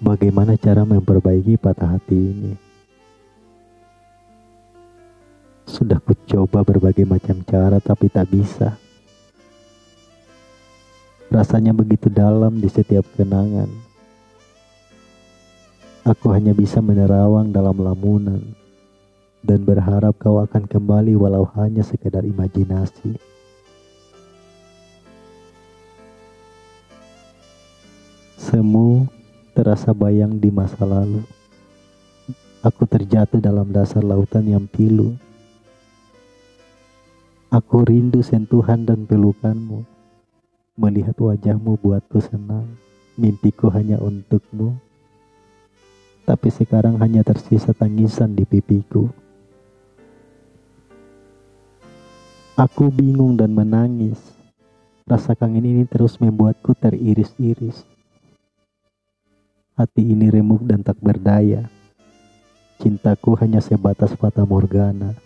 Bagaimana cara memperbaiki patah hati ini? Sudah kucoba berbagai macam cara tapi tak bisa. Rasanya begitu dalam di setiap kenangan. Aku hanya bisa menerawang dalam lamunan dan berharap kau akan kembali walau hanya sekedar imajinasi. Semu terasa bayang di masa lalu. Aku terjatuh dalam dasar lautan yang pilu. Aku rindu sentuhan dan pelukanmu. Melihat wajahmu buatku senang. Mimpiku hanya untukmu. Tapi sekarang hanya tersisa tangisan di pipiku. Aku bingung dan menangis. Rasa kangen ini terus membuatku teriris-iris. Hati ini remuk dan tak berdaya. Cintaku hanya sebatas fata morgana.